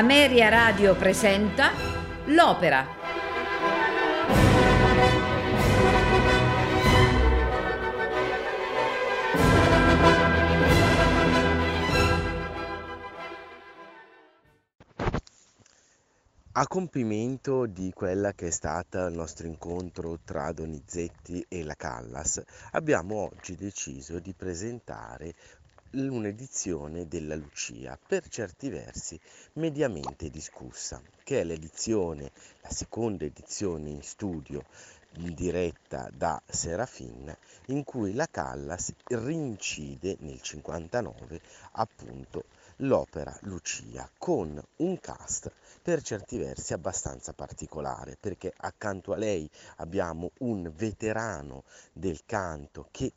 Ameria Radio presenta L'Opera. A compimento di quella che è stata il nostro incontro tra Donizetti e la Callas, abbiamo oggi deciso di presentare un'edizione della Lucia, per certi versi mediamente discussa, che è l'edizione, la seconda edizione in studio diretta da Serafin, in cui la Callas rincide nel 59 appunto l'opera Lucia con un cast per certi versi abbastanza particolare perché accanto a lei abbiamo un veterano del canto che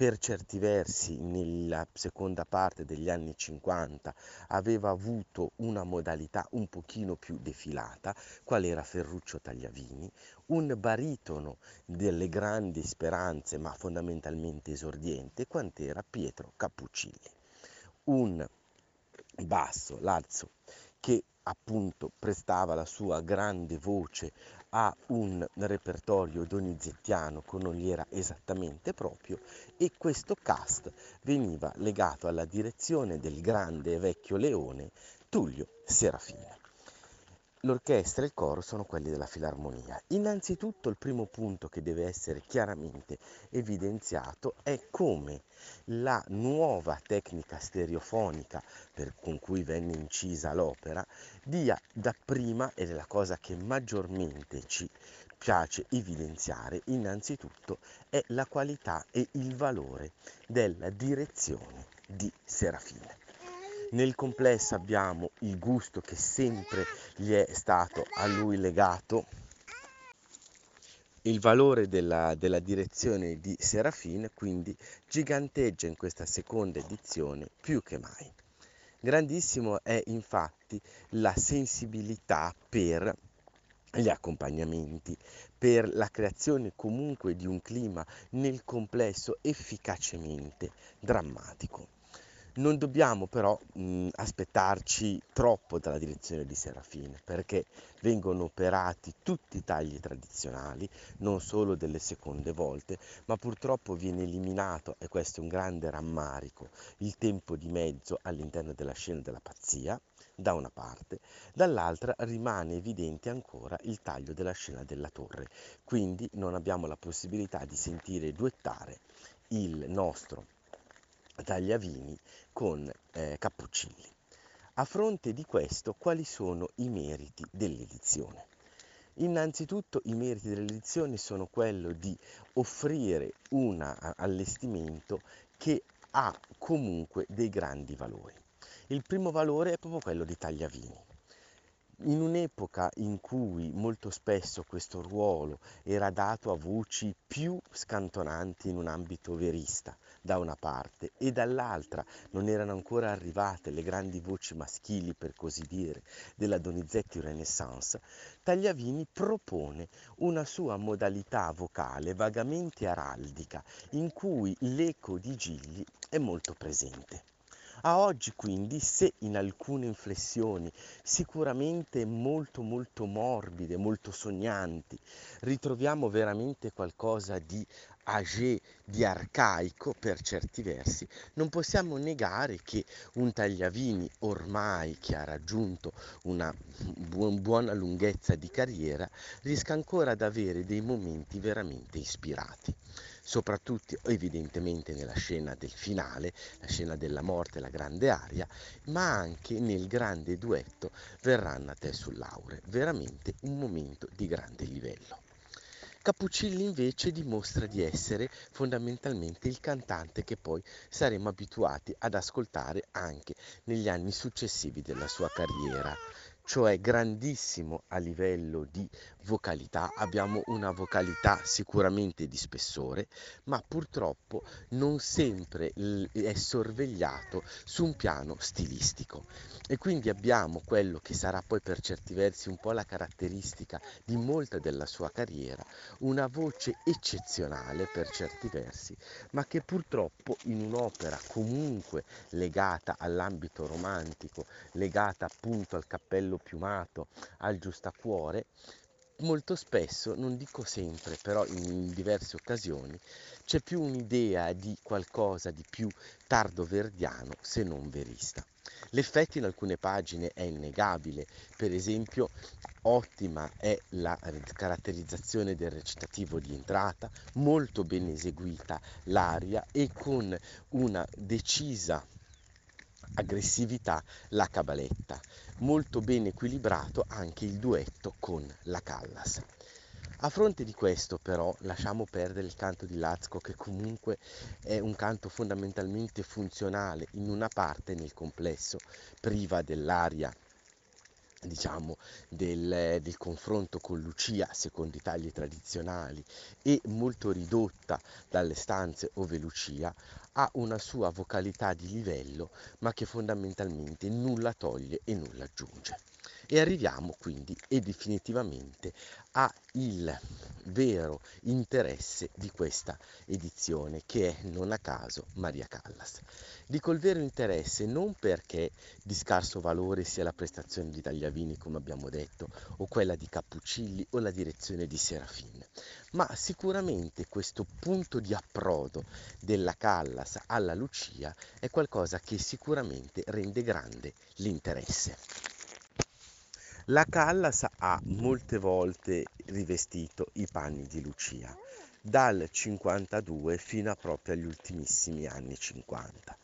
per certi versi nella seconda parte degli anni 50 aveva avuto una modalità un pochino più defilata, qual era Ferruccio Tagliavini, un baritono delle grandi speranze ma fondamentalmente esordiente, quant'era Pietro Cappuccilli. Un basso, l'alzo, che appunto prestava la sua grande voce a un repertorio donizettiano che non gli era esattamente proprio e questo cast veniva legato alla direzione del grande e vecchio leone Tullio Serafina. L'orchestra e il coro sono quelli della filarmonia. Innanzitutto il primo punto che deve essere chiaramente evidenziato è come la nuova tecnica stereofonica per, con cui venne incisa l'opera dia dapprima, ed è la cosa che maggiormente ci piace evidenziare, innanzitutto è la qualità e il valore della direzione di Serafina. Nel complesso abbiamo il gusto che sempre gli è stato a lui legato, il valore della, della direzione di Serafin quindi giganteggia in questa seconda edizione più che mai. Grandissimo è infatti la sensibilità per gli accompagnamenti, per la creazione comunque di un clima nel complesso efficacemente drammatico. Non dobbiamo però mh, aspettarci troppo dalla direzione di Serafine perché vengono operati tutti i tagli tradizionali, non solo delle seconde volte, ma purtroppo viene eliminato, e questo è un grande rammarico, il tempo di mezzo all'interno della scena della pazzia, da una parte, dall'altra rimane evidente ancora il taglio della scena della torre, quindi non abbiamo la possibilità di sentire duettare il nostro Tagliavini con eh, Cappuccilli. A fronte di questo, quali sono i meriti dell'edizione? Innanzitutto i meriti dell'edizione sono quello di offrire un allestimento che ha comunque dei grandi valori. Il primo valore è proprio quello di Tagliavini. In un'epoca in cui molto spesso questo ruolo era dato a voci più scantonanti in un ambito verista, da una parte e dall'altra non erano ancora arrivate le grandi voci maschili, per così dire, della Donizetti Renaissance, Tagliavini propone una sua modalità vocale vagamente araldica in cui l'eco di Gigli è molto presente. A oggi quindi, se in alcune inflessioni sicuramente molto molto morbide, molto sognanti, ritroviamo veramente qualcosa di âgé, di arcaico per certi versi, non possiamo negare che un Tagliavini ormai che ha raggiunto una buona lunghezza di carriera riesca ancora ad avere dei momenti veramente ispirati soprattutto evidentemente nella scena del finale, la scena della morte, la grande aria, ma anche nel grande duetto Verranno a te sull'aure, veramente un momento di grande livello. Cappuccilli invece dimostra di essere fondamentalmente il cantante che poi saremo abituati ad ascoltare anche negli anni successivi della sua carriera, cioè grandissimo a livello di vocalità, abbiamo una vocalità sicuramente di spessore, ma purtroppo non sempre è sorvegliato su un piano stilistico. E quindi abbiamo quello che sarà poi per certi versi un po' la caratteristica di molta della sua carriera, una voce eccezionale per certi versi, ma che purtroppo in un'opera comunque legata all'ambito romantico, legata appunto al cappello piumato, al giustacuore, molto spesso, non dico sempre, però in diverse occasioni, c'è più un'idea di qualcosa di più tardo verdiano se non verista. L'effetto in alcune pagine è innegabile, per esempio ottima è la caratterizzazione del recitativo di entrata, molto ben eseguita l'aria e con una decisa aggressività la cabaletta. Molto ben equilibrato anche il duetto con la Callas. A fronte di questo però lasciamo perdere il canto di Lazco che comunque è un canto fondamentalmente funzionale in una parte nel complesso, priva dell'aria diciamo del, del, confronto con Lucia secondo i tagli tradizionali e molto ridotta dalle stanze ove Lucia ha una sua vocalità di livello ma che fondamentalmente nulla toglie e nulla aggiunge. E arriviamo quindi e definitivamente al vero interesse di questa edizione che è non a caso Maria Callas. Dico il vero interesse non perché di scarso valore sia la prestazione di Tagliavini come abbiamo detto o quella di Cappuccilli o la direzione di Serafin, ma sicuramente questo punto di approdo della Callas alla Lucia è qualcosa che sicuramente rende grande l'interesse. La Callas ha molte volte rivestito i panni di Lucia, dal 52 fino a proprio agli ultimissimi anni 50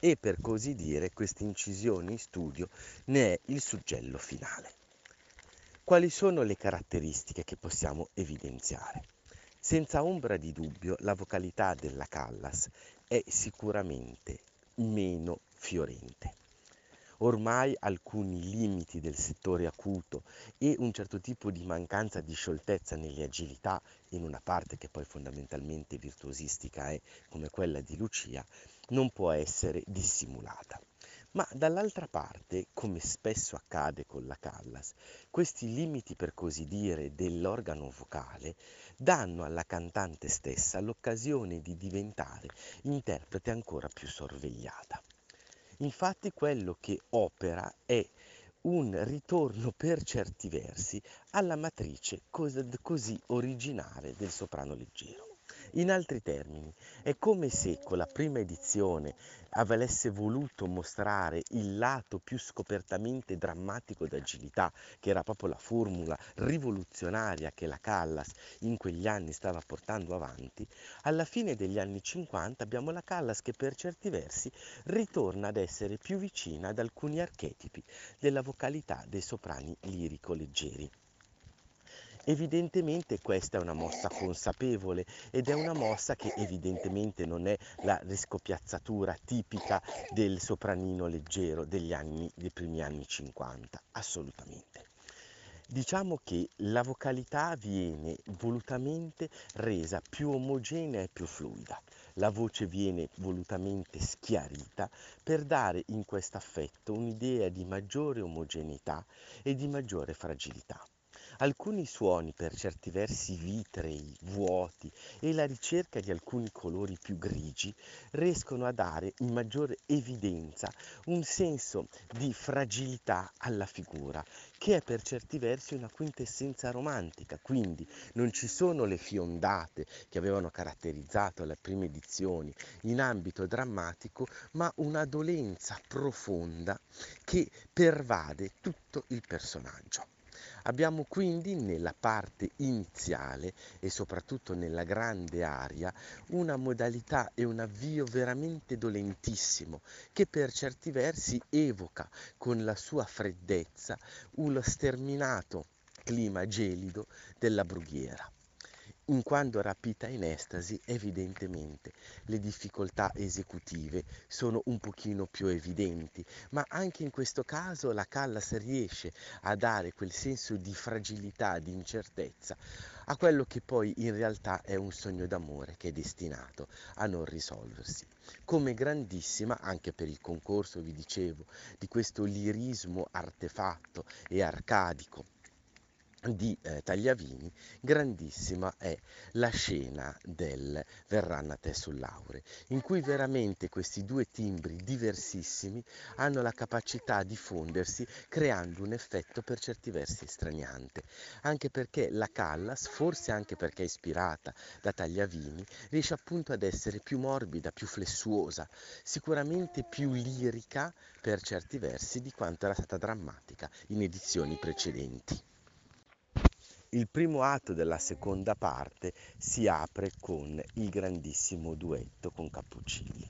e per così dire questa incisione in studio ne è il suggello finale. Quali sono le caratteristiche che possiamo evidenziare? Senza ombra di dubbio la vocalità della Callas è sicuramente meno fiorente ormai alcuni limiti del settore acuto e un certo tipo di mancanza di scioltezza nelle agilità in una parte che poi fondamentalmente virtuosistica è come quella di Lucia, non può essere dissimulata. Ma dall'altra parte, come spesso accade con la Callas, questi limiti per così dire dell'organo vocale danno alla cantante stessa l'occasione di diventare interprete ancora più sorvegliata. Infatti quello che opera è un ritorno per certi versi alla matrice così originale del soprano leggero. In altri termini, è come se con la prima edizione avesse voluto mostrare il lato più scopertamente drammatico d'agilità, che era proprio la formula rivoluzionaria che la Callas in quegli anni stava portando avanti, alla fine degli anni 50 abbiamo la Callas che per certi versi ritorna ad essere più vicina ad alcuni archetipi della vocalità dei soprani lirico-leggeri. Evidentemente questa è una mossa consapevole ed è una mossa che evidentemente non è la riscopiazzatura tipica del sopranino leggero degli, anni, dei primi anni 50, assolutamente. Diciamo che la vocalità viene volutamente resa più omogenea e più fluida. La voce viene volutamente schiarita per dare in questo affetto un'idea di maggiore omogeneità e di maggiore fragilità. Alcuni suoni per certi versi vitrei, vuoti e la ricerca di alcuni colori più grigi riescono a dare in maggiore evidenza un senso di fragilità alla figura, che è per certi versi una quintessenza romantica, quindi non ci sono le fiondate che avevano caratterizzato le prime edizioni in ambito drammatico, ma una dolenza profonda che pervade tutto il personaggio. Abbiamo quindi nella parte iniziale e soprattutto nella grande aria una modalità e un avvio veramente dolentissimo che per certi versi evoca con la sua freddezza uno sterminato clima gelido della brughiera. In quanto rapita in estasi, evidentemente le difficoltà esecutive sono un pochino più evidenti, ma anche in questo caso la Callas riesce a dare quel senso di fragilità, di incertezza a quello che poi in realtà è un sogno d'amore che è destinato a non risolversi. Come grandissima, anche per il concorso, vi dicevo, di questo lirismo artefatto e arcadico di eh, Tagliavini, grandissima è la scena del Verranno a te sul laure, in cui veramente questi due timbri diversissimi hanno la capacità di fondersi creando un effetto per certi versi straniante, anche perché la Callas, forse anche perché è ispirata da Tagliavini, riesce appunto ad essere più morbida, più flessuosa, sicuramente più lirica per certi versi di quanto era stata drammatica in edizioni precedenti. Il primo atto della seconda parte si apre con il grandissimo duetto con Cappuccilli.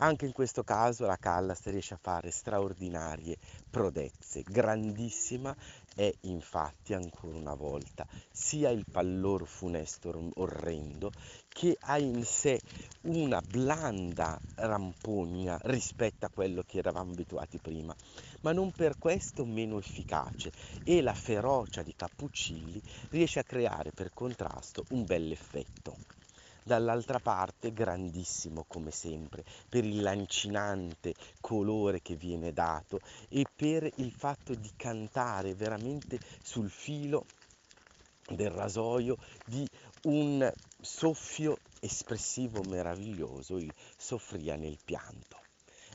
Anche in questo caso la Callas riesce a fare straordinarie prodezze. Grandissima è infatti ancora una volta sia il pallor funesto orrendo che ha in sé una blanda rampogna rispetto a quello che eravamo abituati prima, ma non per questo meno efficace e la ferocia di Cappuccilli riesce a creare per contrasto un bel effetto dall'altra parte grandissimo come sempre per il lancinante colore che viene dato e per il fatto di cantare veramente sul filo del rasoio di un soffio espressivo meraviglioso, il soffria nel pianto.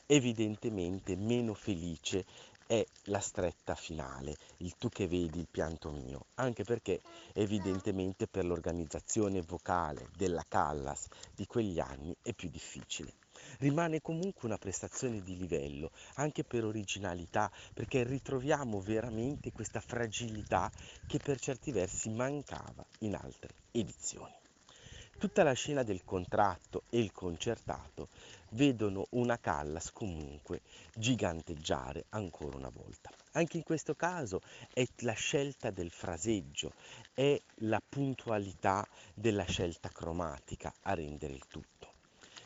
Evidentemente meno felice è la stretta finale, il tu che vedi il pianto mio, anche perché evidentemente per l'organizzazione vocale della Callas di quegli anni è più difficile. Rimane comunque una prestazione di livello, anche per originalità, perché ritroviamo veramente questa fragilità che per certi versi mancava in altre edizioni. Tutta la scena del contratto e il concertato vedono una Callas comunque giganteggiare ancora una volta. Anche in questo caso è la scelta del fraseggio, è la puntualità della scelta cromatica a rendere il tutto.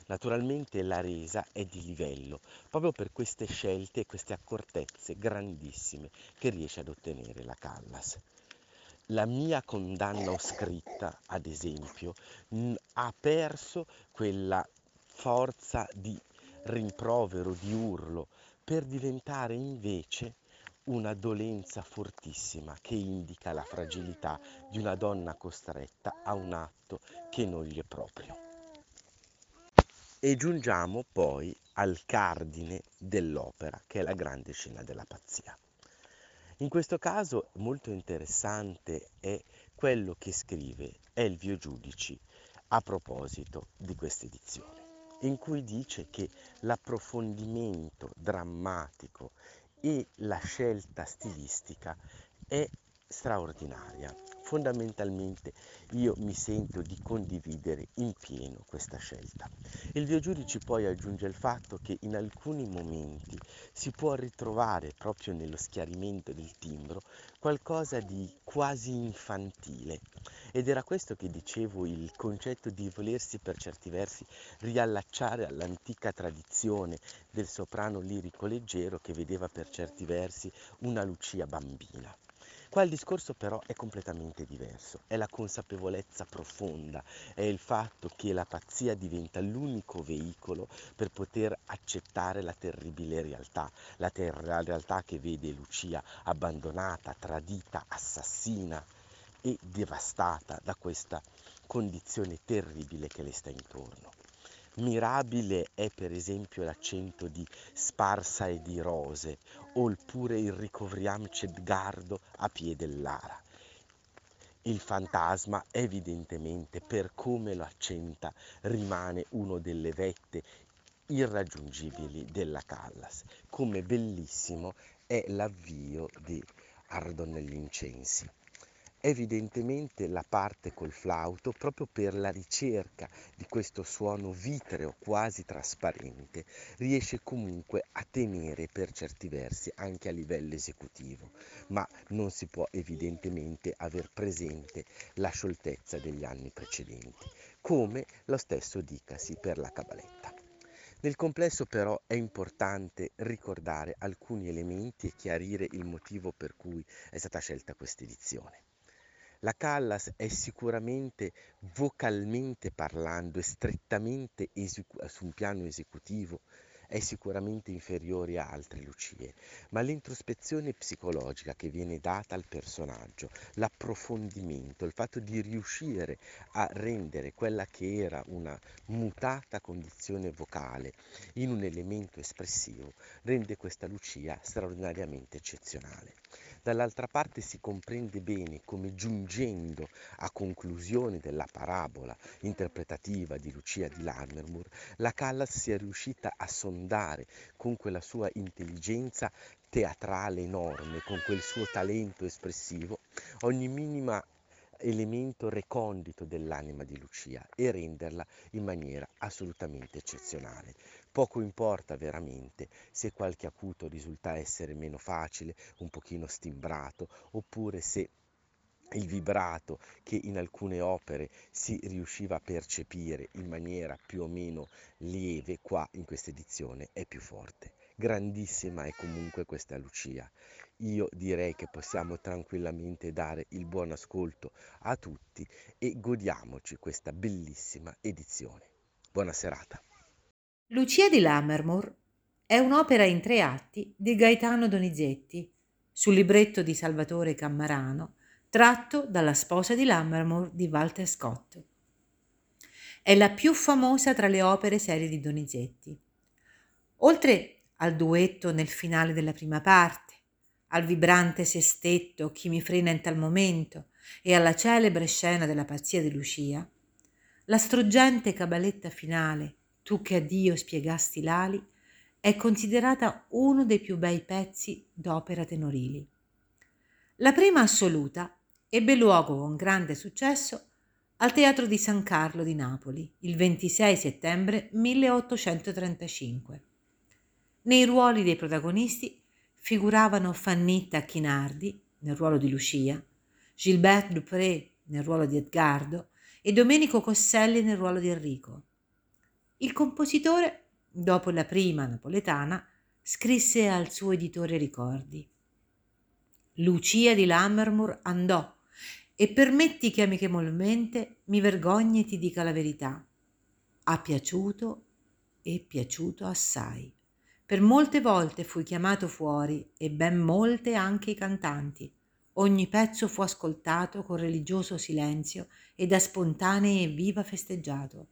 Naturalmente la resa è di livello, proprio per queste scelte e queste accortezze grandissime che riesce ad ottenere la Callas. La mia condanna scritta, ad esempio, ha perso quella forza di rimprovero, di urlo, per diventare invece una dolenza fortissima che indica la fragilità di una donna costretta a un atto che non gli è proprio. E giungiamo poi al cardine dell'opera, che è la grande scena della pazzia. In questo caso molto interessante è quello che scrive Elvio Giudici a proposito di questa edizione in cui dice che l'approfondimento drammatico e la scelta stilistica è straordinaria. Fondamentalmente io mi sento di condividere in pieno questa scelta. Il Dio Giudici poi aggiunge il fatto che in alcuni momenti si può ritrovare proprio nello schiarimento del timbro qualcosa di quasi infantile ed era questo che dicevo il concetto di volersi per certi versi riallacciare all'antica tradizione del soprano lirico leggero che vedeva per certi versi una Lucia bambina. Qua il discorso però è completamente diverso, è la consapevolezza profonda, è il fatto che la pazzia diventa l'unico veicolo per poter accettare la terribile realtà, la, ter- la realtà che vede Lucia abbandonata, tradita, assassina e devastata da questa condizione terribile che le sta intorno. Mirabile è per esempio l'accento di sparsa e di rose, oppure il ricovriam Cedgardo a piede dell'ara. Il fantasma, evidentemente, per come lo accenta, rimane uno delle vette irraggiungibili della Callas. Come bellissimo è l'avvio di Ardo negli incensi. Evidentemente la parte col flauto, proprio per la ricerca di questo suono vitreo quasi trasparente, riesce comunque a tenere per certi versi anche a livello esecutivo, ma non si può evidentemente aver presente la scioltezza degli anni precedenti, come lo stesso dicasi per la cabaletta. Nel complesso però è importante ricordare alcuni elementi e chiarire il motivo per cui è stata scelta questa edizione. La Callas è sicuramente vocalmente parlando e strettamente esecu- su un piano esecutivo è sicuramente inferiore a altre lucie, ma l'introspezione psicologica che viene data al personaggio, l'approfondimento, il fatto di riuscire a rendere quella che era una mutata condizione vocale in un elemento espressivo, rende questa Lucia straordinariamente eccezionale. Dall'altra parte si comprende bene come giungendo a conclusione della parabola interpretativa di Lucia di Lammermoor, la Callas sia riuscita a sondare con quella sua intelligenza teatrale enorme, con quel suo talento espressivo, ogni minima elemento recondito dell'anima di Lucia e renderla in maniera assolutamente eccezionale. Poco importa veramente se qualche acuto risulta essere meno facile, un pochino stimbrato, oppure se il vibrato che in alcune opere si riusciva a percepire in maniera più o meno lieve, qua in questa edizione è più forte. Grandissima è comunque questa Lucia. Io direi che possiamo tranquillamente dare il buon ascolto a tutti e godiamoci questa bellissima edizione. Buona serata. Lucia di Lammermoor è un'opera in tre atti di Gaetano Donizetti sul libretto di Salvatore Cammarano tratto dalla sposa di Lammermoor di Walter Scott. È la più famosa tra le opere serie di Donizetti. Oltre al duetto nel finale della prima parte, al vibrante sestetto Chi mi frena in tal momento e alla celebre scena della pazzia di Lucia, la struggente cabaletta finale tu che a Dio spiegasti l'ali, è considerata uno dei più bei pezzi d'opera tenorili. La prima assoluta ebbe luogo con grande successo al Teatro di San Carlo di Napoli il 26 settembre 1835. Nei ruoli dei protagonisti figuravano Fannitta Chinardi nel ruolo di Lucia, Gilbert Dupré nel ruolo di Edgardo e Domenico Cosselli nel ruolo di Enrico. Il compositore, dopo la prima napoletana, scrisse al suo editore ricordi. Lucia di Lammermoor andò e permetti che amichevolmente mi vergogni e ti dica la verità. Ha piaciuto e piaciuto assai. Per molte volte fui chiamato fuori e ben molte anche i cantanti. Ogni pezzo fu ascoltato con religioso silenzio e da spontanei e viva festeggiato.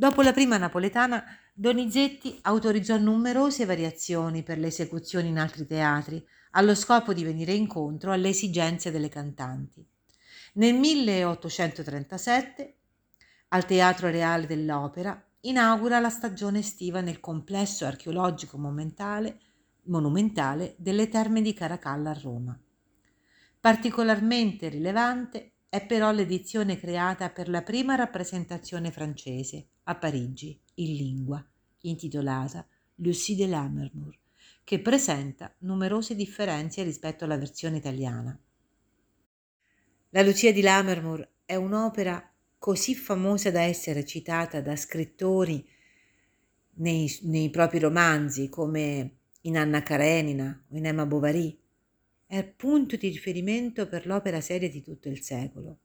Dopo la prima napoletana, Donizetti autorizzò numerose variazioni per le esecuzioni in altri teatri, allo scopo di venire incontro alle esigenze delle cantanti. Nel 1837, al Teatro Reale dell'Opera, inaugura la stagione estiva nel complesso archeologico monumentale delle Terme di Caracalla a Roma. Particolarmente rilevante è però l'edizione creata per la prima rappresentazione francese a Parigi, in lingua, intitolata Lucie de Lammermoor, che presenta numerose differenze rispetto alla versione italiana. La Lucia di Lammermoor è un'opera così famosa da essere citata da scrittori nei, nei propri romanzi come in Anna Karenina o in Emma Bovary, è punto di riferimento per l'opera seria di tutto il secolo.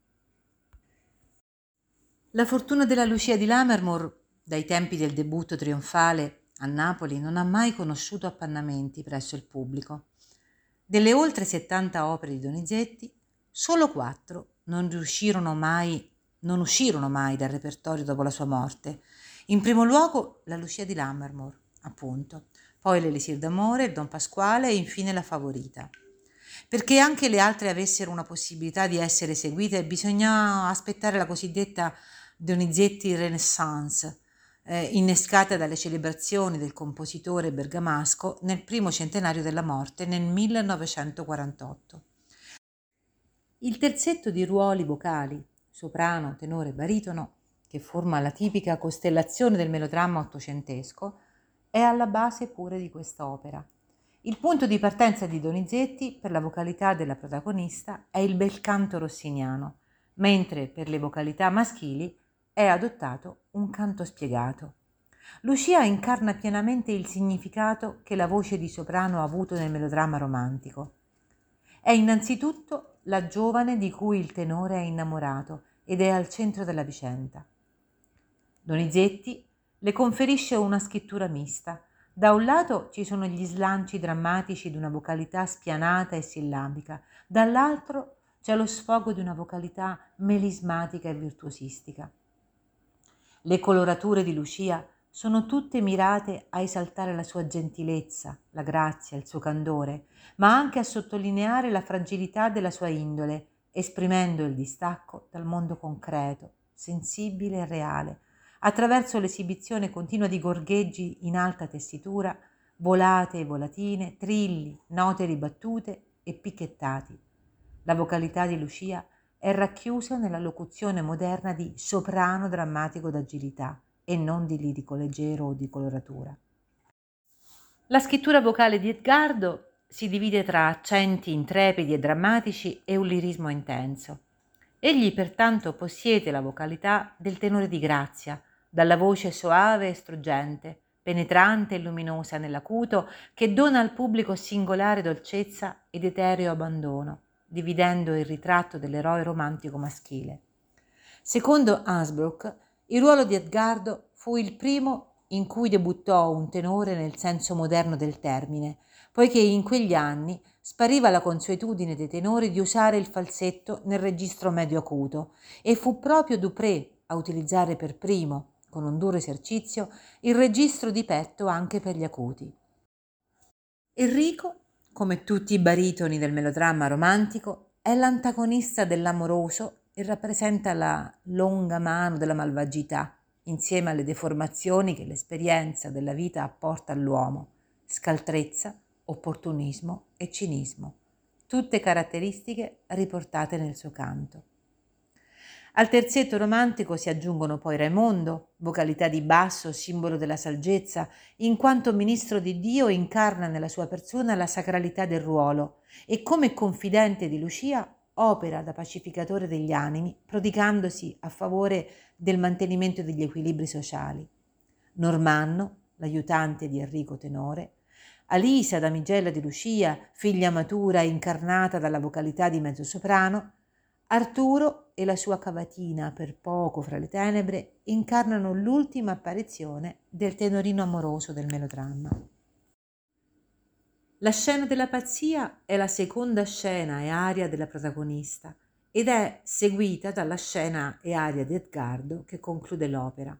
La fortuna della Lucia di Lammermoor, dai tempi del debutto trionfale a Napoli, non ha mai conosciuto appannamenti presso il pubblico. Delle oltre 70 opere di Donizetti, solo quattro non mai, non uscirono mai dal repertorio dopo la sua morte. In primo luogo la Lucia di Lammermoor, appunto, poi l'Elisir d'amore, il Don Pasquale e infine la Favorita. Perché anche le altre avessero una possibilità di essere eseguite, bisogna aspettare la cosiddetta Donizetti Renaissance, eh, innescata dalle celebrazioni del compositore bergamasco nel primo centenario della morte nel 1948. Il terzetto di ruoli vocali, soprano, tenore, baritono, che forma la tipica costellazione del melodramma ottocentesco, è alla base pure di quest'opera. Il punto di partenza di Donizetti per la vocalità della protagonista è il bel canto rossiniano, mentre per le vocalità maschili è adottato un canto spiegato. Lucia incarna pienamente il significato che la voce di soprano ha avuto nel melodramma romantico. È innanzitutto la giovane di cui il tenore è innamorato ed è al centro della vicenda. Donizetti le conferisce una scrittura mista. Da un lato ci sono gli slanci drammatici di una vocalità spianata e sillabica, dall'altro c'è lo sfogo di una vocalità melismatica e virtuosistica. Le colorature di Lucia sono tutte mirate a esaltare la sua gentilezza, la grazia, il suo candore, ma anche a sottolineare la fragilità della sua indole, esprimendo il distacco dal mondo concreto, sensibile e reale, attraverso l'esibizione continua di gorgheggi in alta tessitura, volate e volatine, trilli, note ribattute e picchettati. La vocalità di Lucia è racchiusa nella locuzione moderna di soprano drammatico d'agilità, e non di lirico leggero o di coloratura. La scrittura vocale di Edgardo si divide tra accenti intrepidi e drammatici e un lirismo intenso. Egli pertanto possiede la vocalità del tenore di grazia, dalla voce soave e struggente, penetrante e luminosa nell'acuto, che dona al pubblico singolare dolcezza ed etereo abbandono, dividendo il ritratto dell'eroe romantico maschile. Secondo Hansbrook, il ruolo di Edgardo fu il primo in cui debuttò un tenore nel senso moderno del termine, poiché in quegli anni spariva la consuetudine dei tenori di usare il falsetto nel registro medio acuto e fu proprio Dupré a utilizzare per primo, con un duro esercizio, il registro di petto anche per gli acuti. Enrico, come tutti i baritoni del melodramma romantico, è l'antagonista dell'amoroso e rappresenta la longa mano della malvagità, insieme alle deformazioni che l'esperienza della vita apporta all'uomo, scaltrezza, opportunismo e cinismo, tutte caratteristiche riportate nel suo canto. Al terzetto romantico si aggiungono poi Raimondo, vocalità di basso, simbolo della saggezza, in quanto ministro di Dio incarna nella sua persona la sacralità del ruolo e come confidente di Lucia opera da pacificatore degli animi, prodigandosi a favore del mantenimento degli equilibri sociali. Normanno, l'aiutante di Enrico Tenore, Alisa, damigella di Lucia, figlia matura incarnata dalla vocalità di mezzosoprano, Arturo e la sua cavatina per poco fra le tenebre incarnano l'ultima apparizione del tenorino amoroso del melodramma. La scena della pazzia è la seconda scena e aria della protagonista ed è seguita dalla scena e aria di Edgardo che conclude l'opera.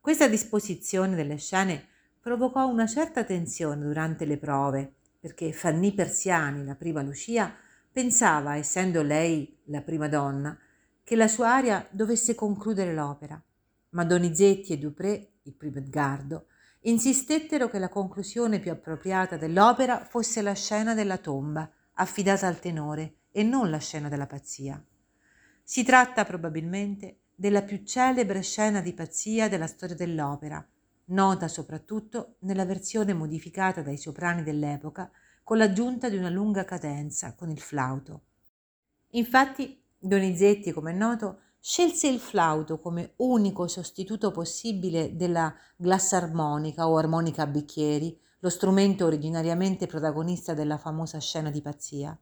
Questa disposizione delle scene provocò una certa tensione durante le prove, perché Fanny Persiani, la prima Lucia, pensava, essendo lei la prima donna, che la sua aria dovesse concludere l'opera, ma Donizetti e Dupré, il primo Edgardo, insistettero che la conclusione più appropriata dell'opera fosse la scena della tomba, affidata al tenore, e non la scena della pazzia. Si tratta probabilmente della più celebre scena di pazzia della storia dell'opera, nota soprattutto nella versione modificata dai soprani dell'epoca con l'aggiunta di una lunga cadenza con il flauto. Infatti Donizetti, come è noto, scelse il flauto come unico sostituto possibile della glassarmonica o armonica a bicchieri, lo strumento originariamente protagonista della famosa scena di pazzia.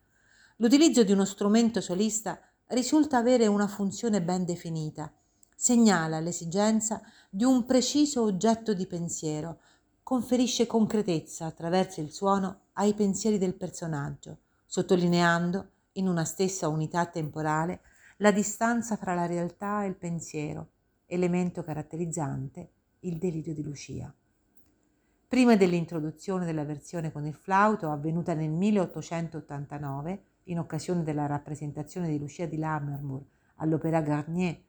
L'utilizzo di uno strumento solista risulta avere una funzione ben definita, segnala l'esigenza di un preciso oggetto di pensiero, conferisce concretezza attraverso il suono ai pensieri del personaggio, sottolineando in una stessa unità temporale la distanza fra la realtà e il pensiero, elemento caratterizzante il delirio di Lucia. Prima dell'introduzione della versione con il flauto, avvenuta nel 1889, in occasione della rappresentazione di Lucia di Lammermoor all'Opéra Garnier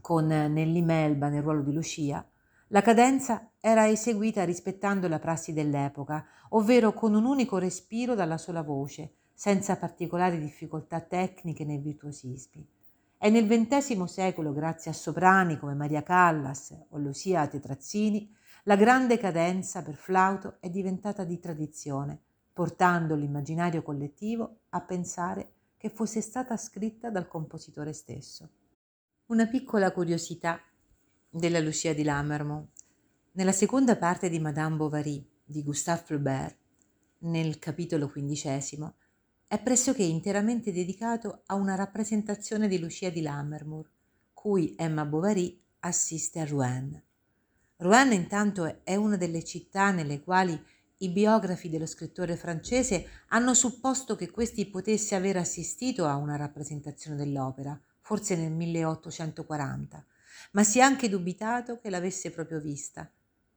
con Nelly Melba nel ruolo di Lucia, la cadenza era eseguita rispettando la prassi dell'epoca, ovvero con un unico respiro dalla sola voce, senza particolari difficoltà tecniche né virtuosismi. È nel XX secolo, grazie a soprani come Maria Callas o Lucia Tetrazzini, la grande cadenza per flauto è diventata di tradizione, portando l'immaginario collettivo a pensare che fosse stata scritta dal compositore stesso. Una piccola curiosità della Lucia di Lammermoor. Nella seconda parte di Madame Bovary di Gustave Flaubert, nel capitolo quindicesimo, è pressoché interamente dedicato a una rappresentazione di Lucia di Lammermoor, cui Emma Bovary assiste a Rouen. Rouen intanto è una delle città nelle quali i biografi dello scrittore francese hanno supposto che questi potesse aver assistito a una rappresentazione dell'opera, forse nel 1840, ma si è anche dubitato che l'avesse proprio vista.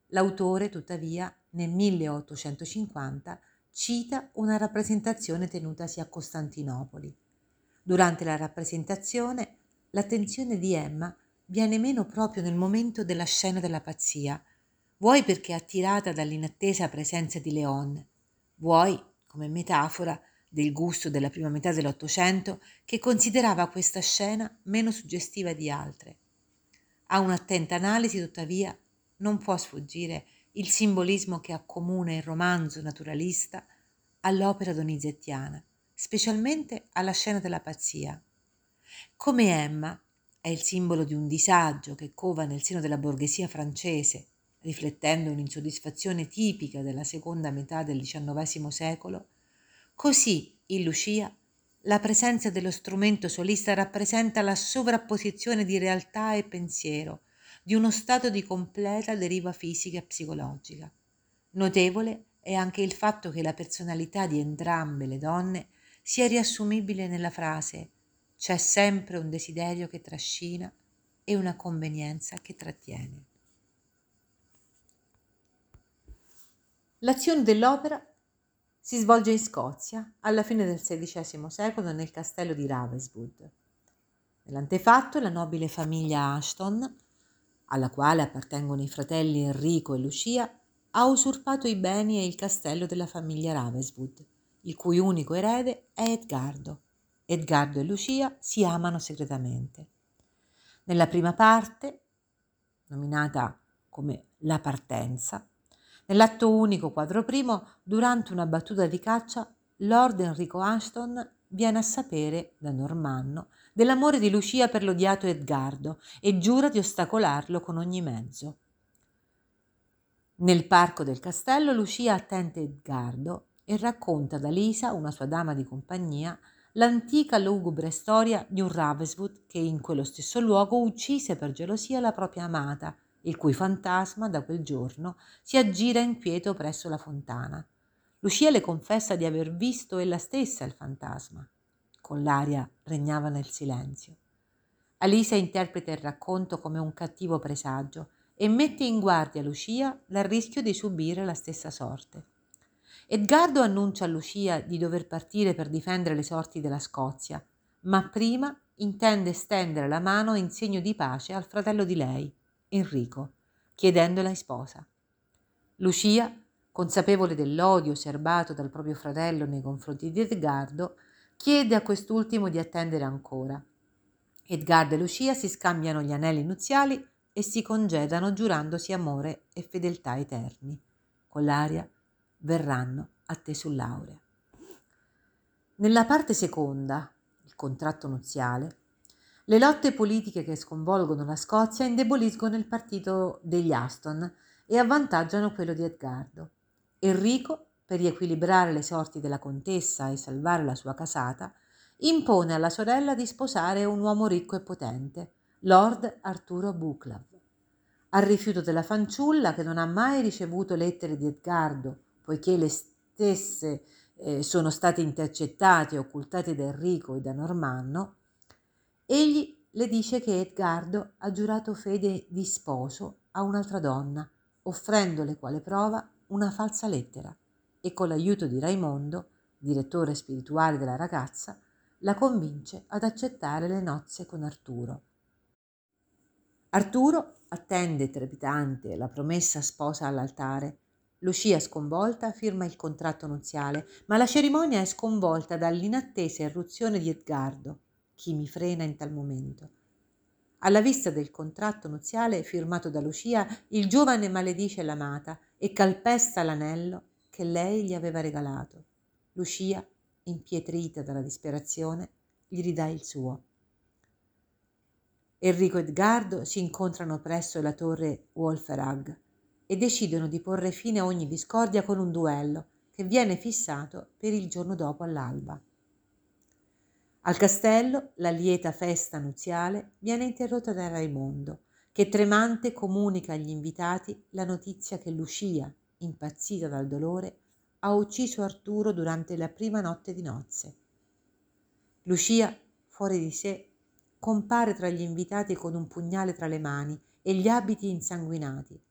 L'autore, tuttavia, nel 1850 cita una rappresentazione tenutasi a Costantinopoli. Durante la rappresentazione, l'attenzione di Emma viene meno proprio nel momento della scena della pazzia, vuoi perché attirata dall'inattesa presenza di Leon, vuoi come metafora del gusto della prima metà dell'Ottocento che considerava questa scena meno suggestiva di altre. A un'attenta analisi, tuttavia, non può sfuggire il simbolismo che accomuna il romanzo naturalista all'opera donizettiana, specialmente alla scena della pazzia. Come Emma, è il simbolo di un disagio che cova nel seno della borghesia francese, riflettendo un'insoddisfazione tipica della seconda metà del XIX secolo, così in Lucia la presenza dello strumento solista rappresenta la sovrapposizione di realtà e pensiero, di uno stato di completa deriva fisica e psicologica. Notevole è anche il fatto che la personalità di entrambe le donne sia riassumibile nella frase c'è sempre un desiderio che trascina e una convenienza che trattiene. L'azione dell'opera si svolge in Scozia alla fine del XVI secolo nel castello di Ravenswood. Nell'antefatto la nobile famiglia Ashton, alla quale appartengono i fratelli Enrico e Lucia, ha usurpato i beni e il castello della famiglia Ravenswood, il cui unico erede è Edgardo, Edgardo e Lucia si amano segretamente. Nella prima parte, nominata come La partenza, nell'atto unico quadro primo, durante una battuta di caccia, Lord Enrico Ashton viene a sapere da Normanno dell'amore di Lucia per l'odiato Edgardo e giura di ostacolarlo con ogni mezzo. Nel parco del castello Lucia attende Edgardo e racconta da Lisa, una sua dama di compagnia, l'antica lugubre storia di un Ravenswood che in quello stesso luogo uccise per gelosia la propria amata, il cui fantasma da quel giorno si aggira inquieto presso la fontana. Lucia le confessa di aver visto ella stessa il fantasma. Con l'aria regnava nel silenzio. Alisa interpreta il racconto come un cattivo presagio e mette in guardia Lucia dal rischio di subire la stessa sorte. Edgardo annuncia a Lucia di dover partire per difendere le sorti della Scozia, ma prima intende stendere la mano in segno di pace al fratello di lei, Enrico, chiedendola in sposa. Lucia, consapevole dell'odio serbato dal proprio fratello nei confronti di Edgardo, chiede a quest'ultimo di attendere ancora. Edgardo e Lucia si scambiano gli anelli nuziali e si congedano giurandosi amore e fedeltà eterni. Con l'aria verranno a te sul laurea. Nella parte seconda, il contratto nuziale, le lotte politiche che sconvolgono la Scozia indeboliscono il partito degli Aston e avvantaggiano quello di Edgardo. Enrico, per riequilibrare le sorti della contessa e salvare la sua casata, impone alla sorella di sposare un uomo ricco e potente, Lord Arturo Buclav. Al rifiuto della fanciulla, che non ha mai ricevuto lettere di Edgardo poiché le stesse eh, sono state intercettate e occultate da Enrico e da Normanno, egli le dice che Edgardo ha giurato fede di sposo a un'altra donna, offrendole quale prova una falsa lettera e con l'aiuto di Raimondo, direttore spirituale della ragazza, la convince ad accettare le nozze con Arturo. Arturo attende trepidante la promessa sposa all'altare Lucia, sconvolta, firma il contratto nuziale, ma la cerimonia è sconvolta dall'inattesa irruzione di Edgardo. Chi mi frena in tal momento? Alla vista del contratto nuziale firmato da Lucia, il giovane maledice l'amata e calpesta l'anello che lei gli aveva regalato. Lucia, impietrita dalla disperazione, gli ridà il suo. Enrico e Edgardo si incontrano presso la torre Wolferag e decidono di porre fine a ogni discordia con un duello che viene fissato per il giorno dopo all'alba. Al castello la lieta festa nuziale viene interrotta da Raimondo, che tremante comunica agli invitati la notizia che Lucia, impazzita dal dolore, ha ucciso Arturo durante la prima notte di nozze. Lucia, fuori di sé, compare tra gli invitati con un pugnale tra le mani e gli abiti insanguinati.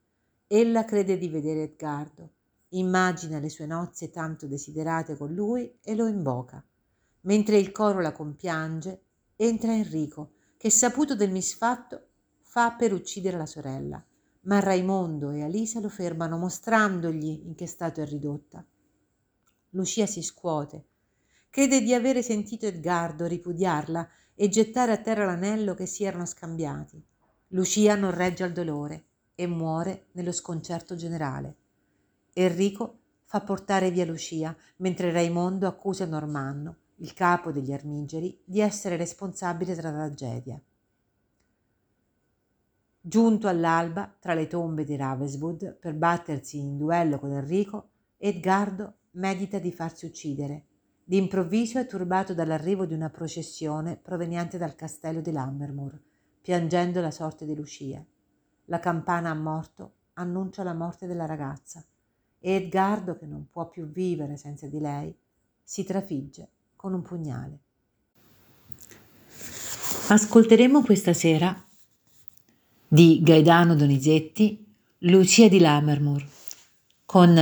Ella crede di vedere Edgardo, immagina le sue nozze tanto desiderate con lui e lo invoca. Mentre il coro la compiange, entra Enrico, che saputo del misfatto fa per uccidere la sorella, ma Raimondo e Alisa lo fermano mostrandogli in che stato è ridotta. Lucia si scuote, crede di avere sentito Edgardo ripudiarla e gettare a terra l'anello che si erano scambiati. Lucia non regge al dolore e muore nello sconcerto generale. Enrico fa portare via Lucia, mentre Raimondo accusa Normanno il capo degli Armigeri, di essere responsabile della tragedia. Giunto all'alba tra le tombe di Ravenswood per battersi in duello con Enrico, Edgardo medita di farsi uccidere. D'improvviso è turbato dall'arrivo di una processione proveniente dal castello di Lammermoor, piangendo la sorte di Lucia. La campana a morto annuncia la morte della ragazza e Edgardo, che non può più vivere senza di lei, si trafigge con un pugnale. Ascolteremo questa sera di Gaetano Donizetti Lucia di Lammermoor con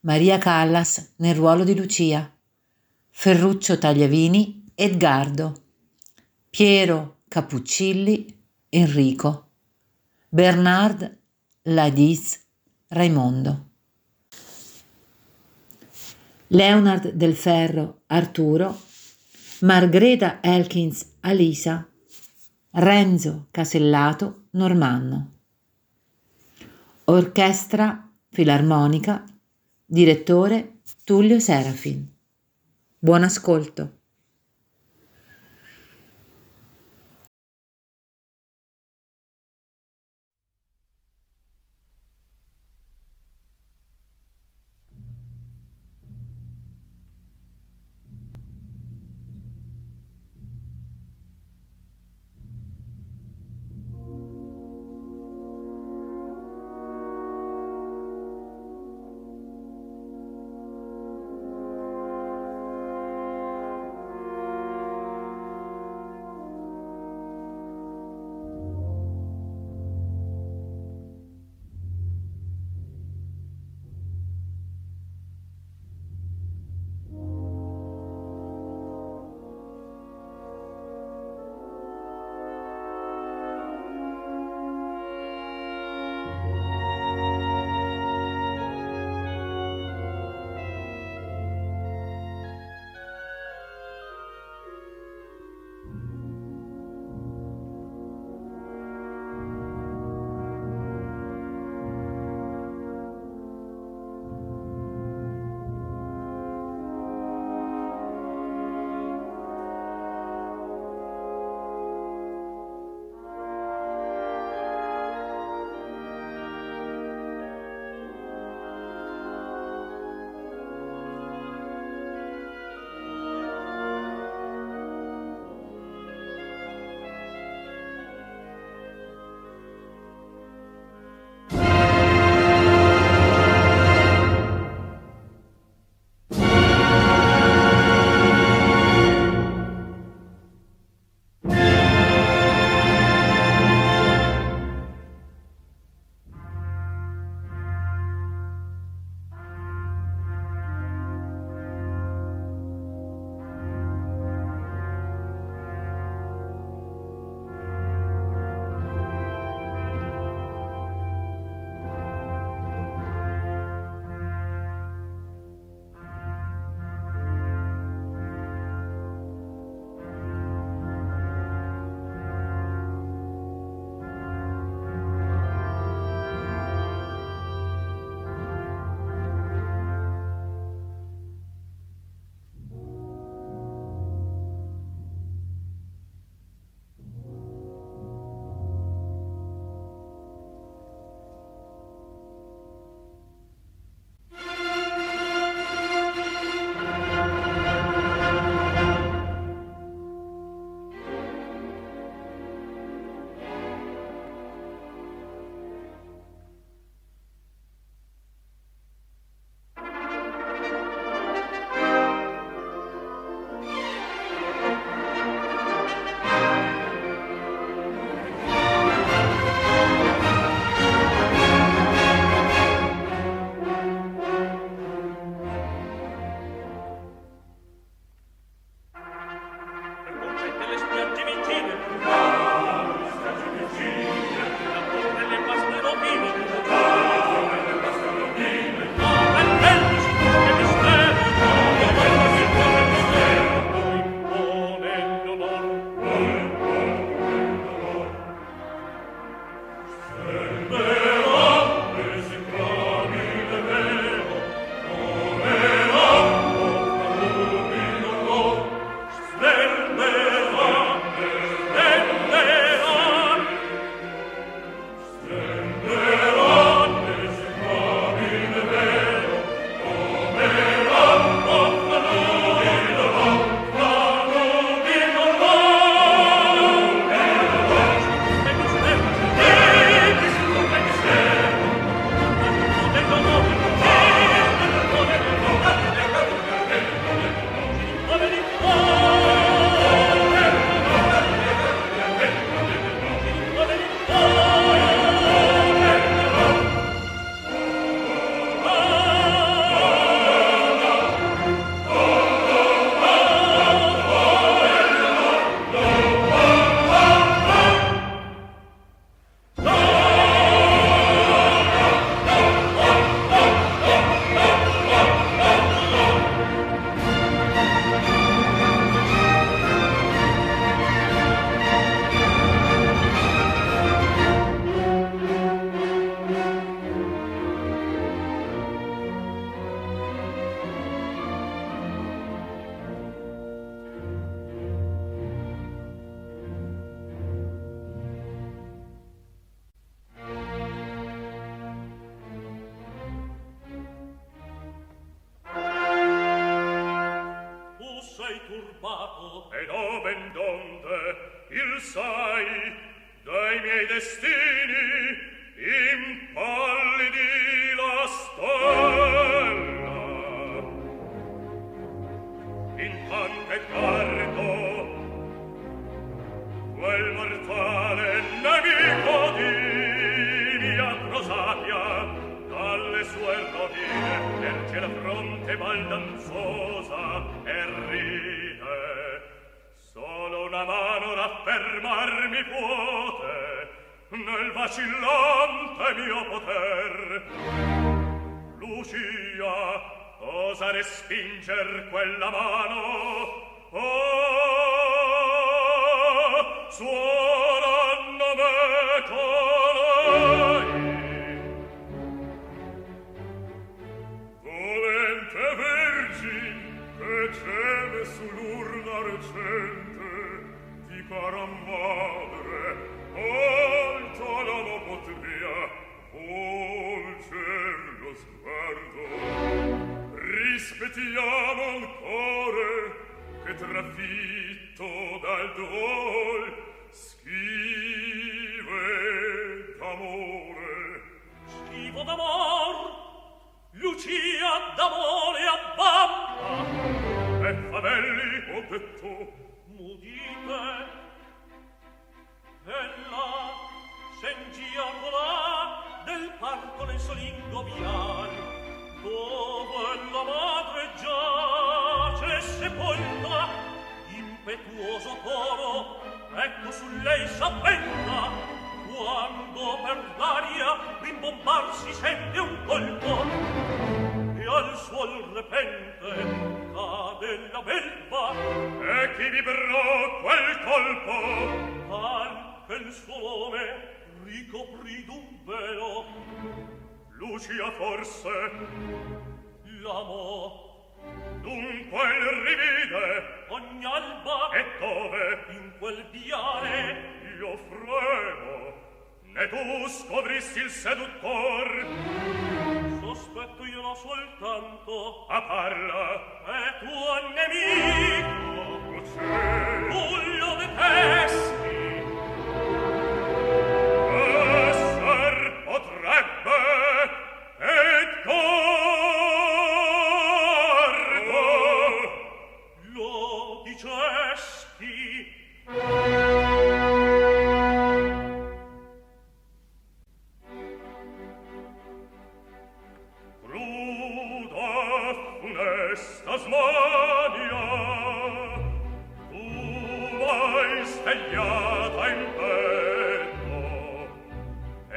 Maria Callas nel ruolo di Lucia, Ferruccio Tagliavini Edgardo, Piero Capuccilli Enrico, Bernard Ladis Raimondo. Leonard Del Ferro Arturo, Margreta Elkins Alisa, Renzo Casellato Normanno. Orchestra Filarmonica, direttore Tullio Serafin. Buon ascolto.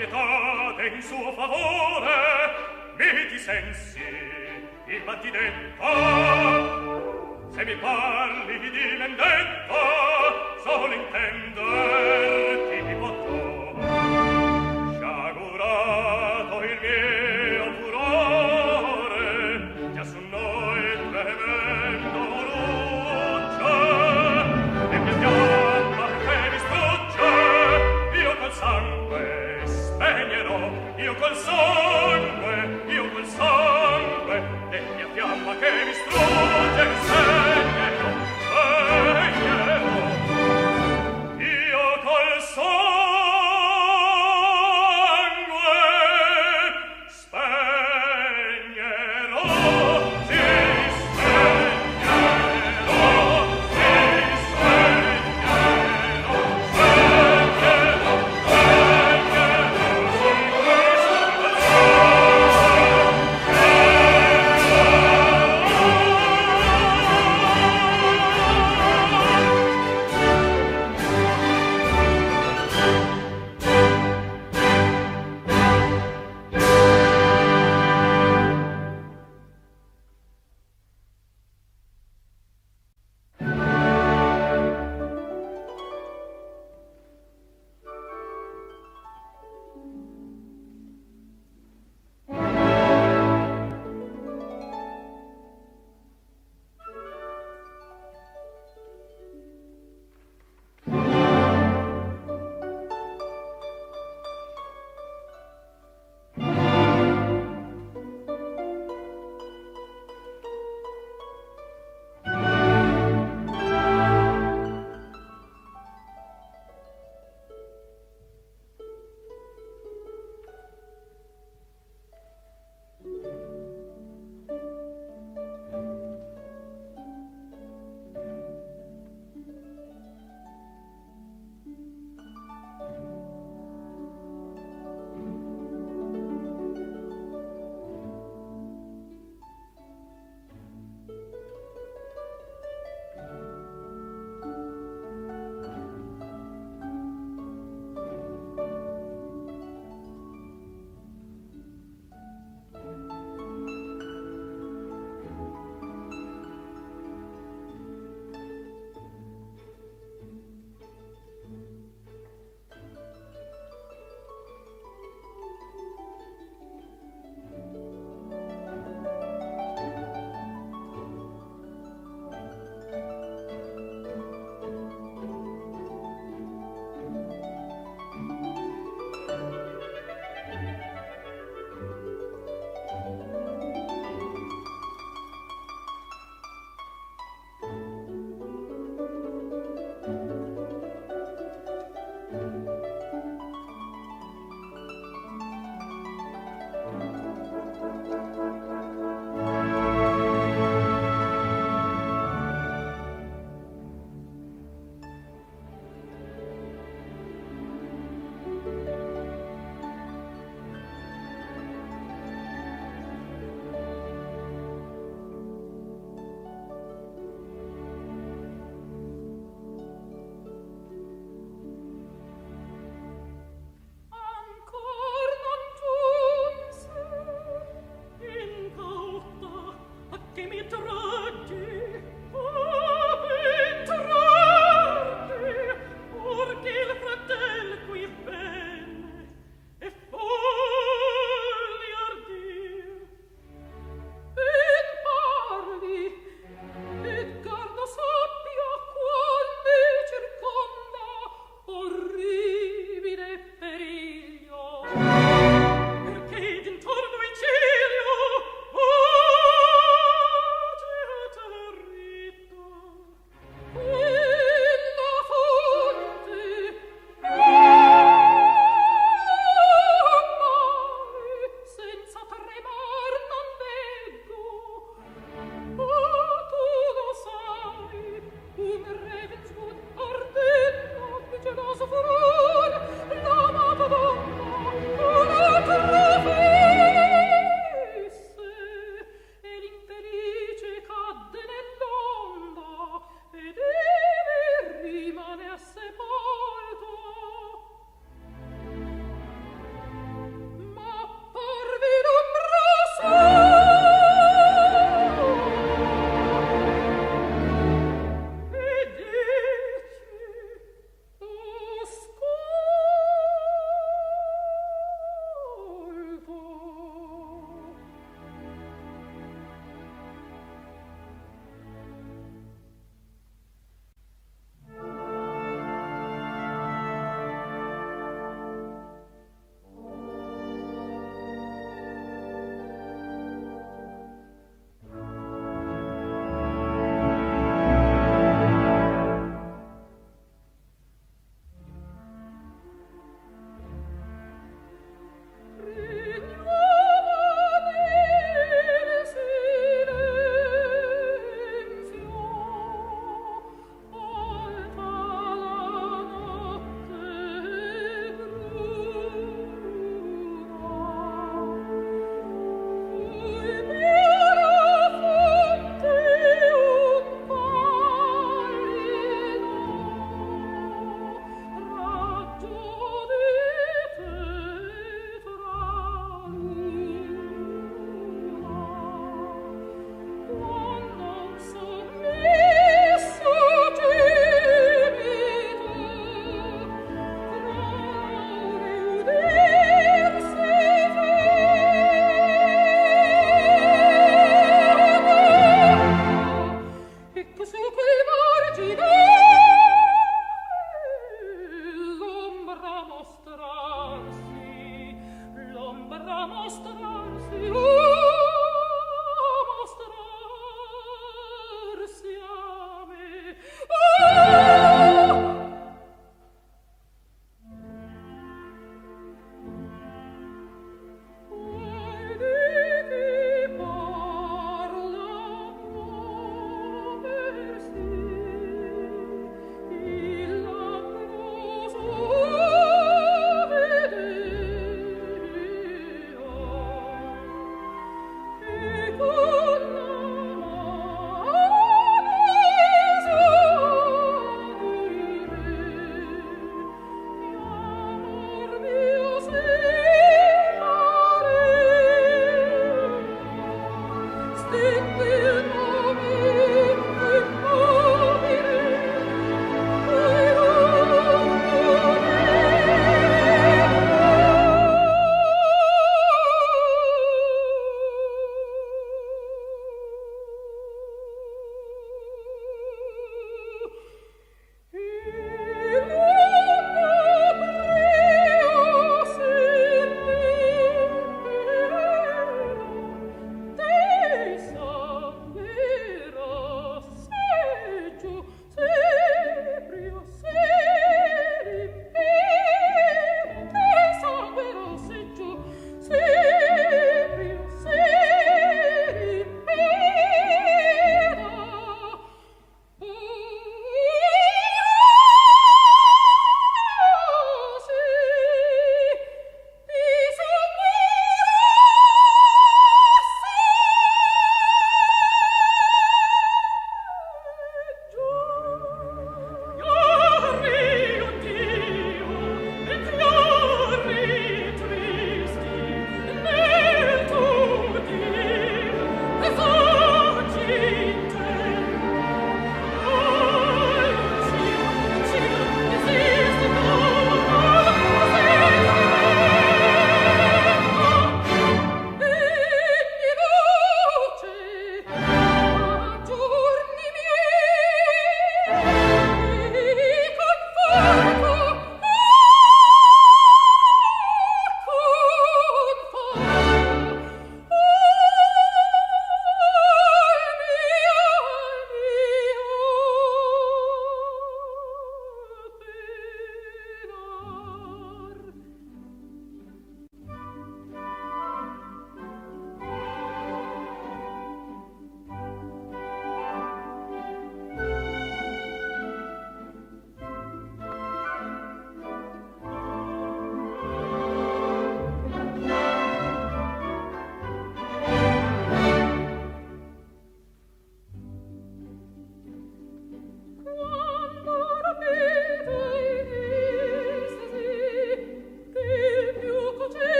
pietate in suo favore mi ti sensi il battidetta se mi parli di vendetta solo intender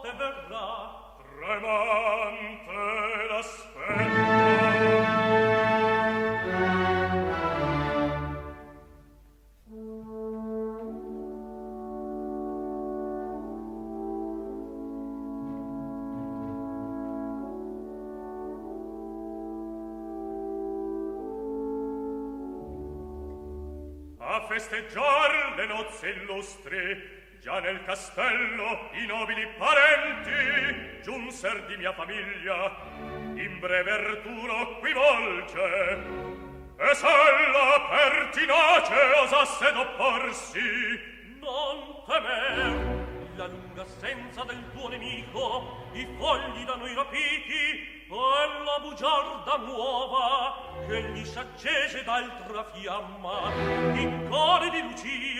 notte verrà tremante l'aspetta festeggiar le nozze illustri già nel castello i nobili parenti giunser di mia famiglia in breve Arturo qui volge e se la pertinace osasse d'opporsi non temer la lunga assenza del tuo nemico i fogli da noi rapiti e la bugiarda nuova che gli s'accese d'altra fiamma in core di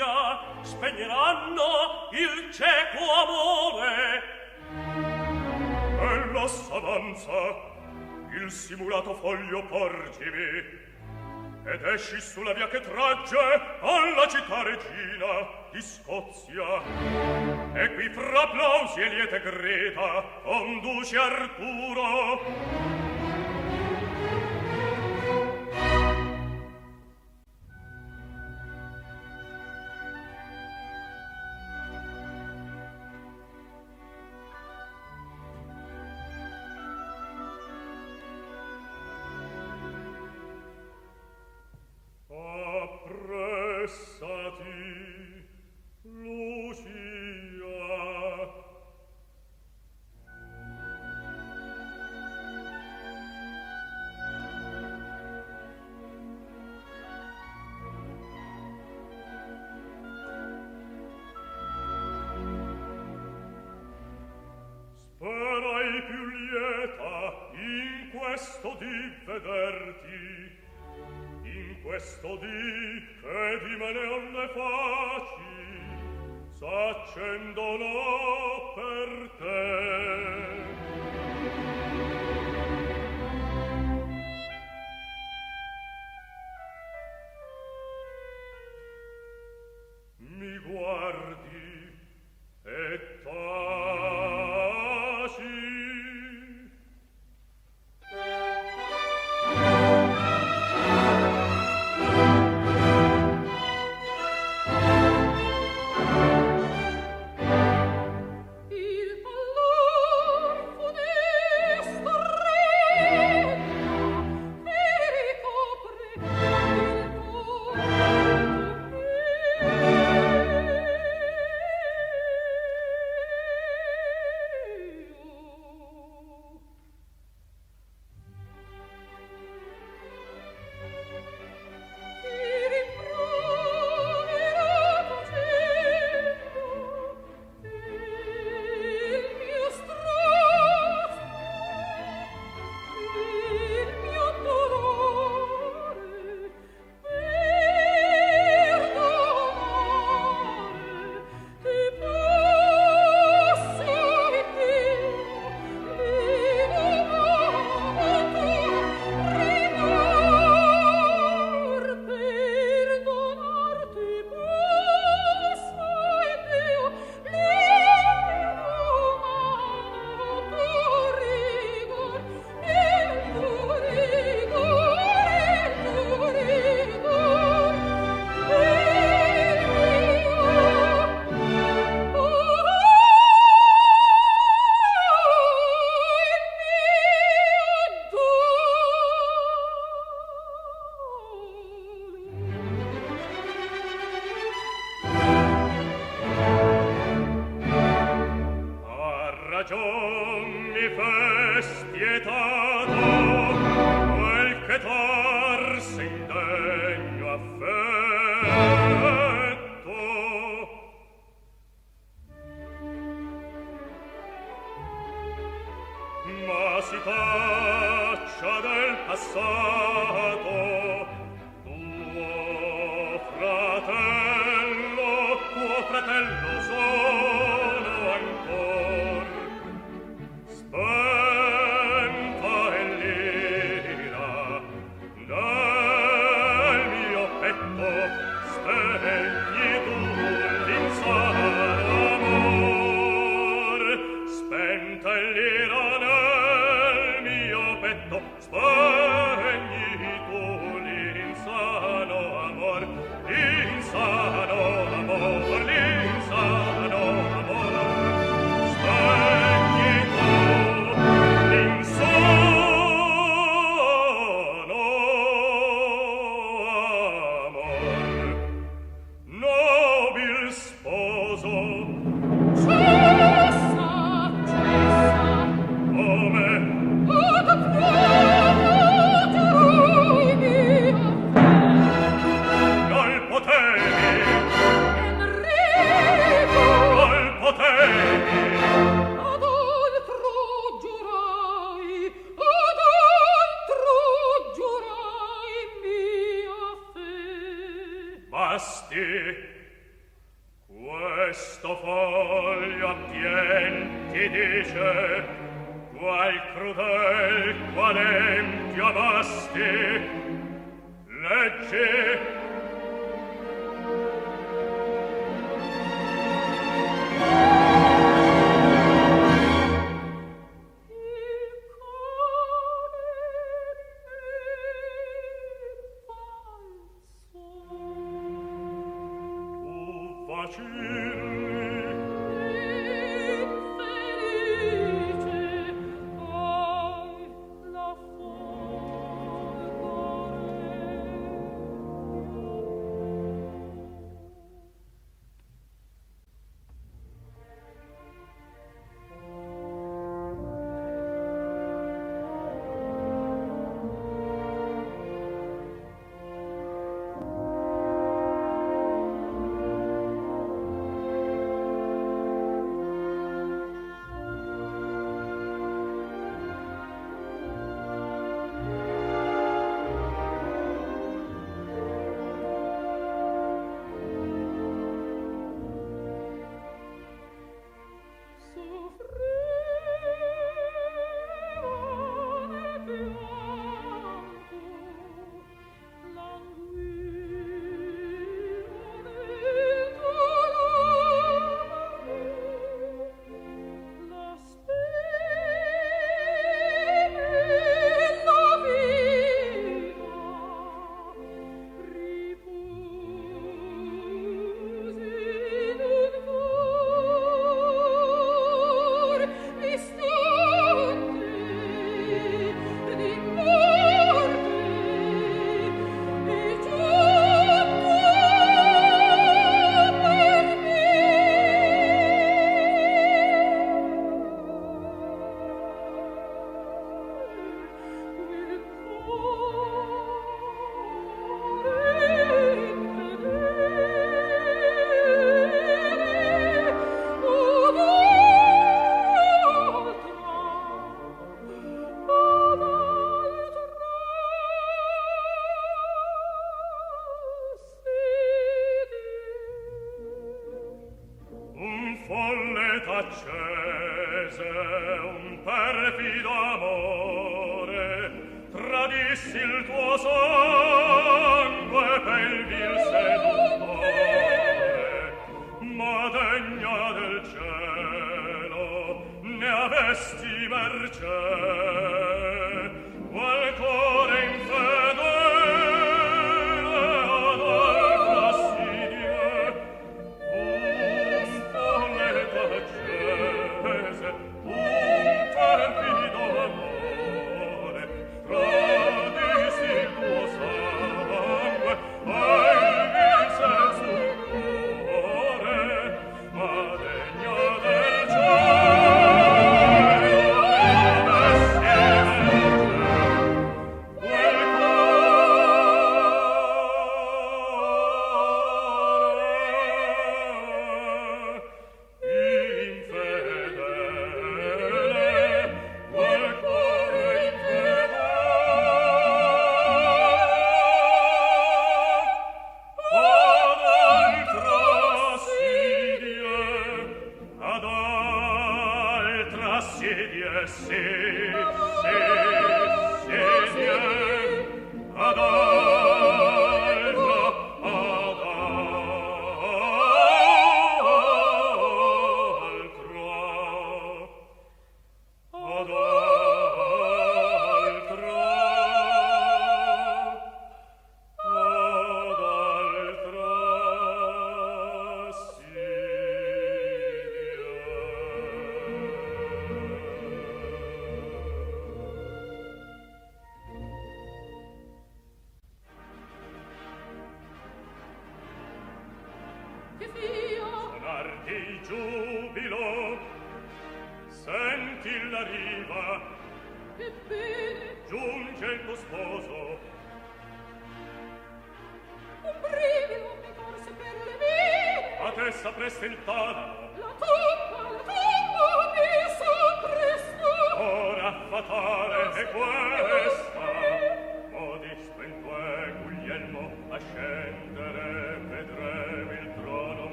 lucia spegneranno il cieco amore e la s'avanza il simulato foglio porgimi ed esci sulla via che tragge alla città regina di Scozia. E qui fra applausi e liete greta conduce Arturo.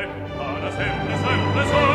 sempre, para sempre, sempre, sempre.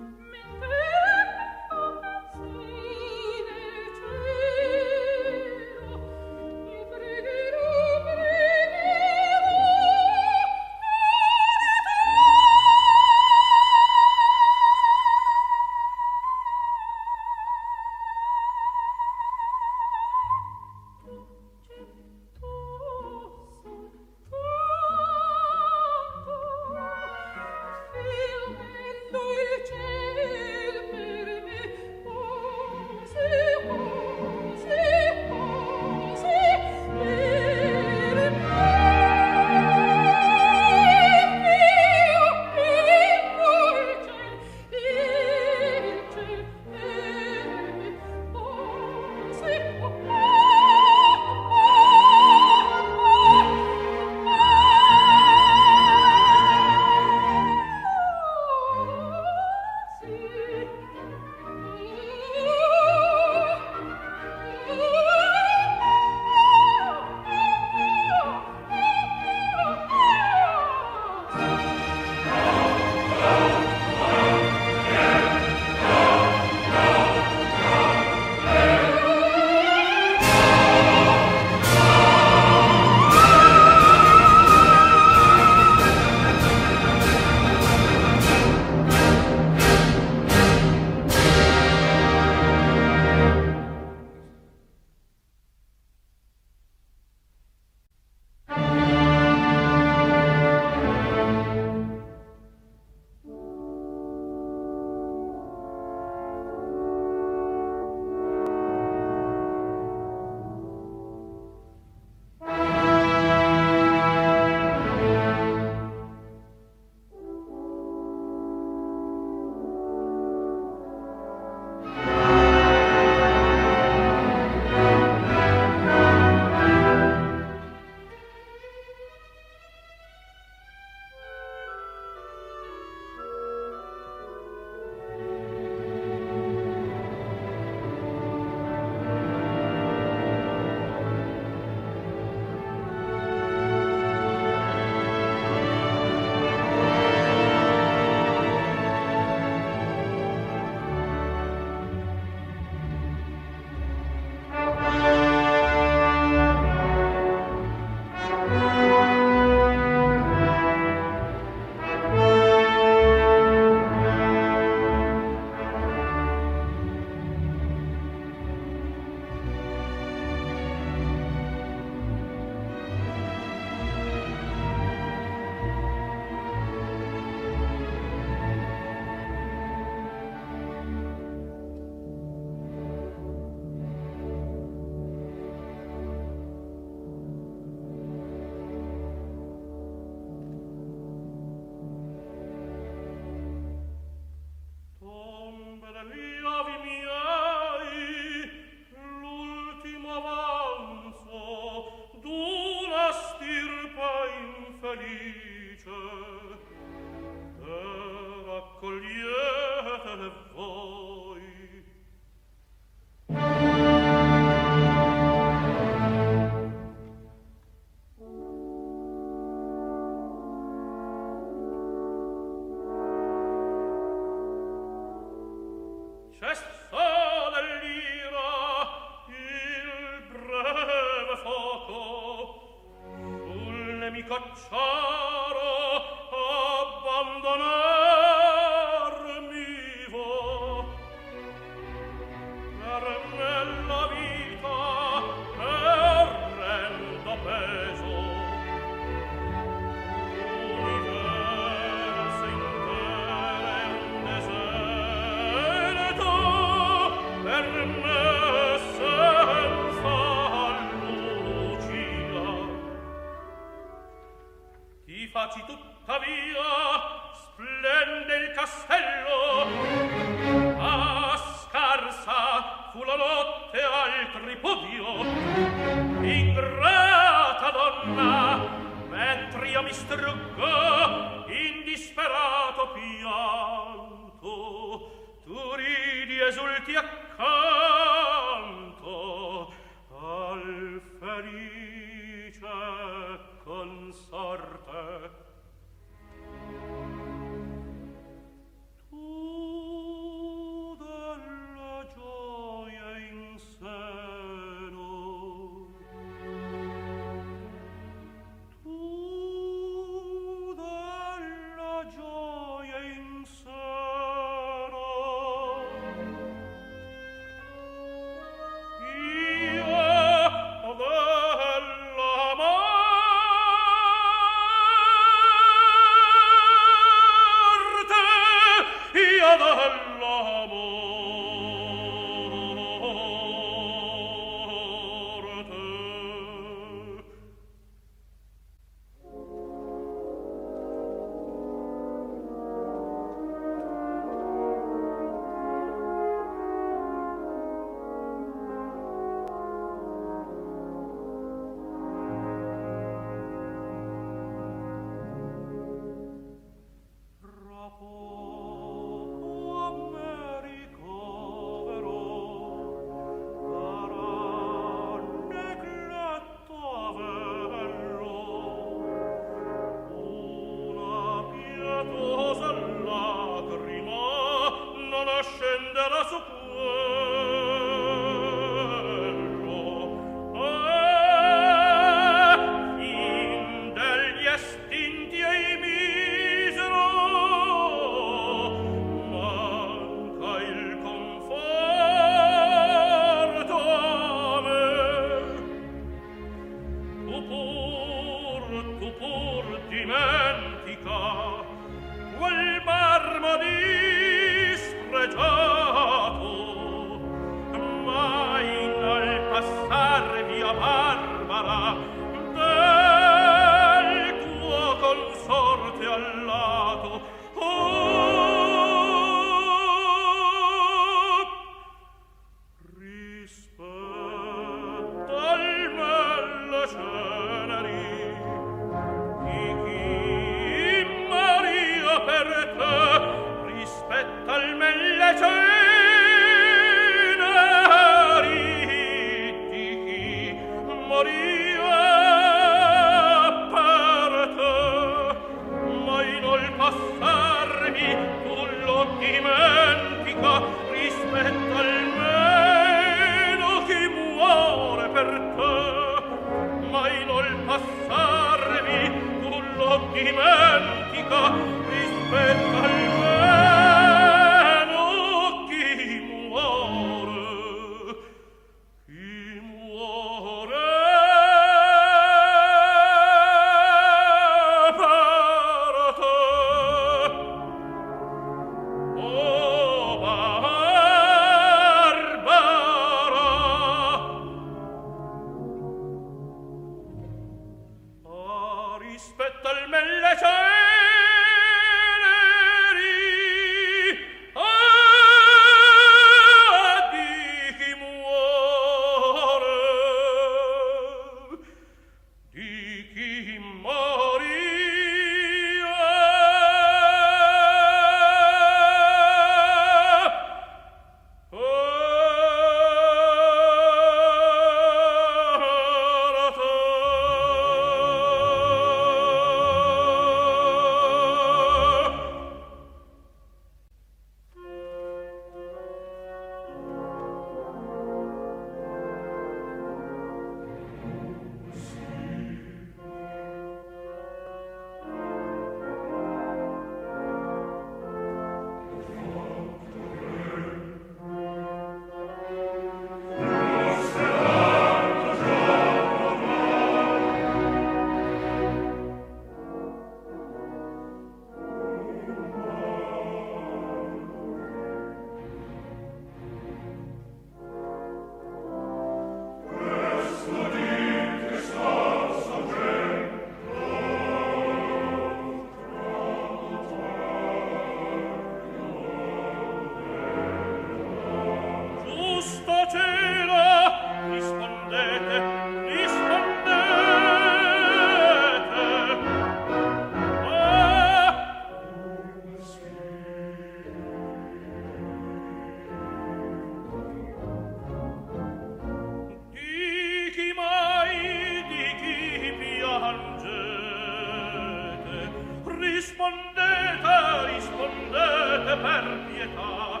per pietà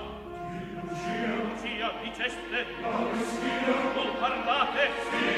Lucia, Lucia, diceste Non parlate Sì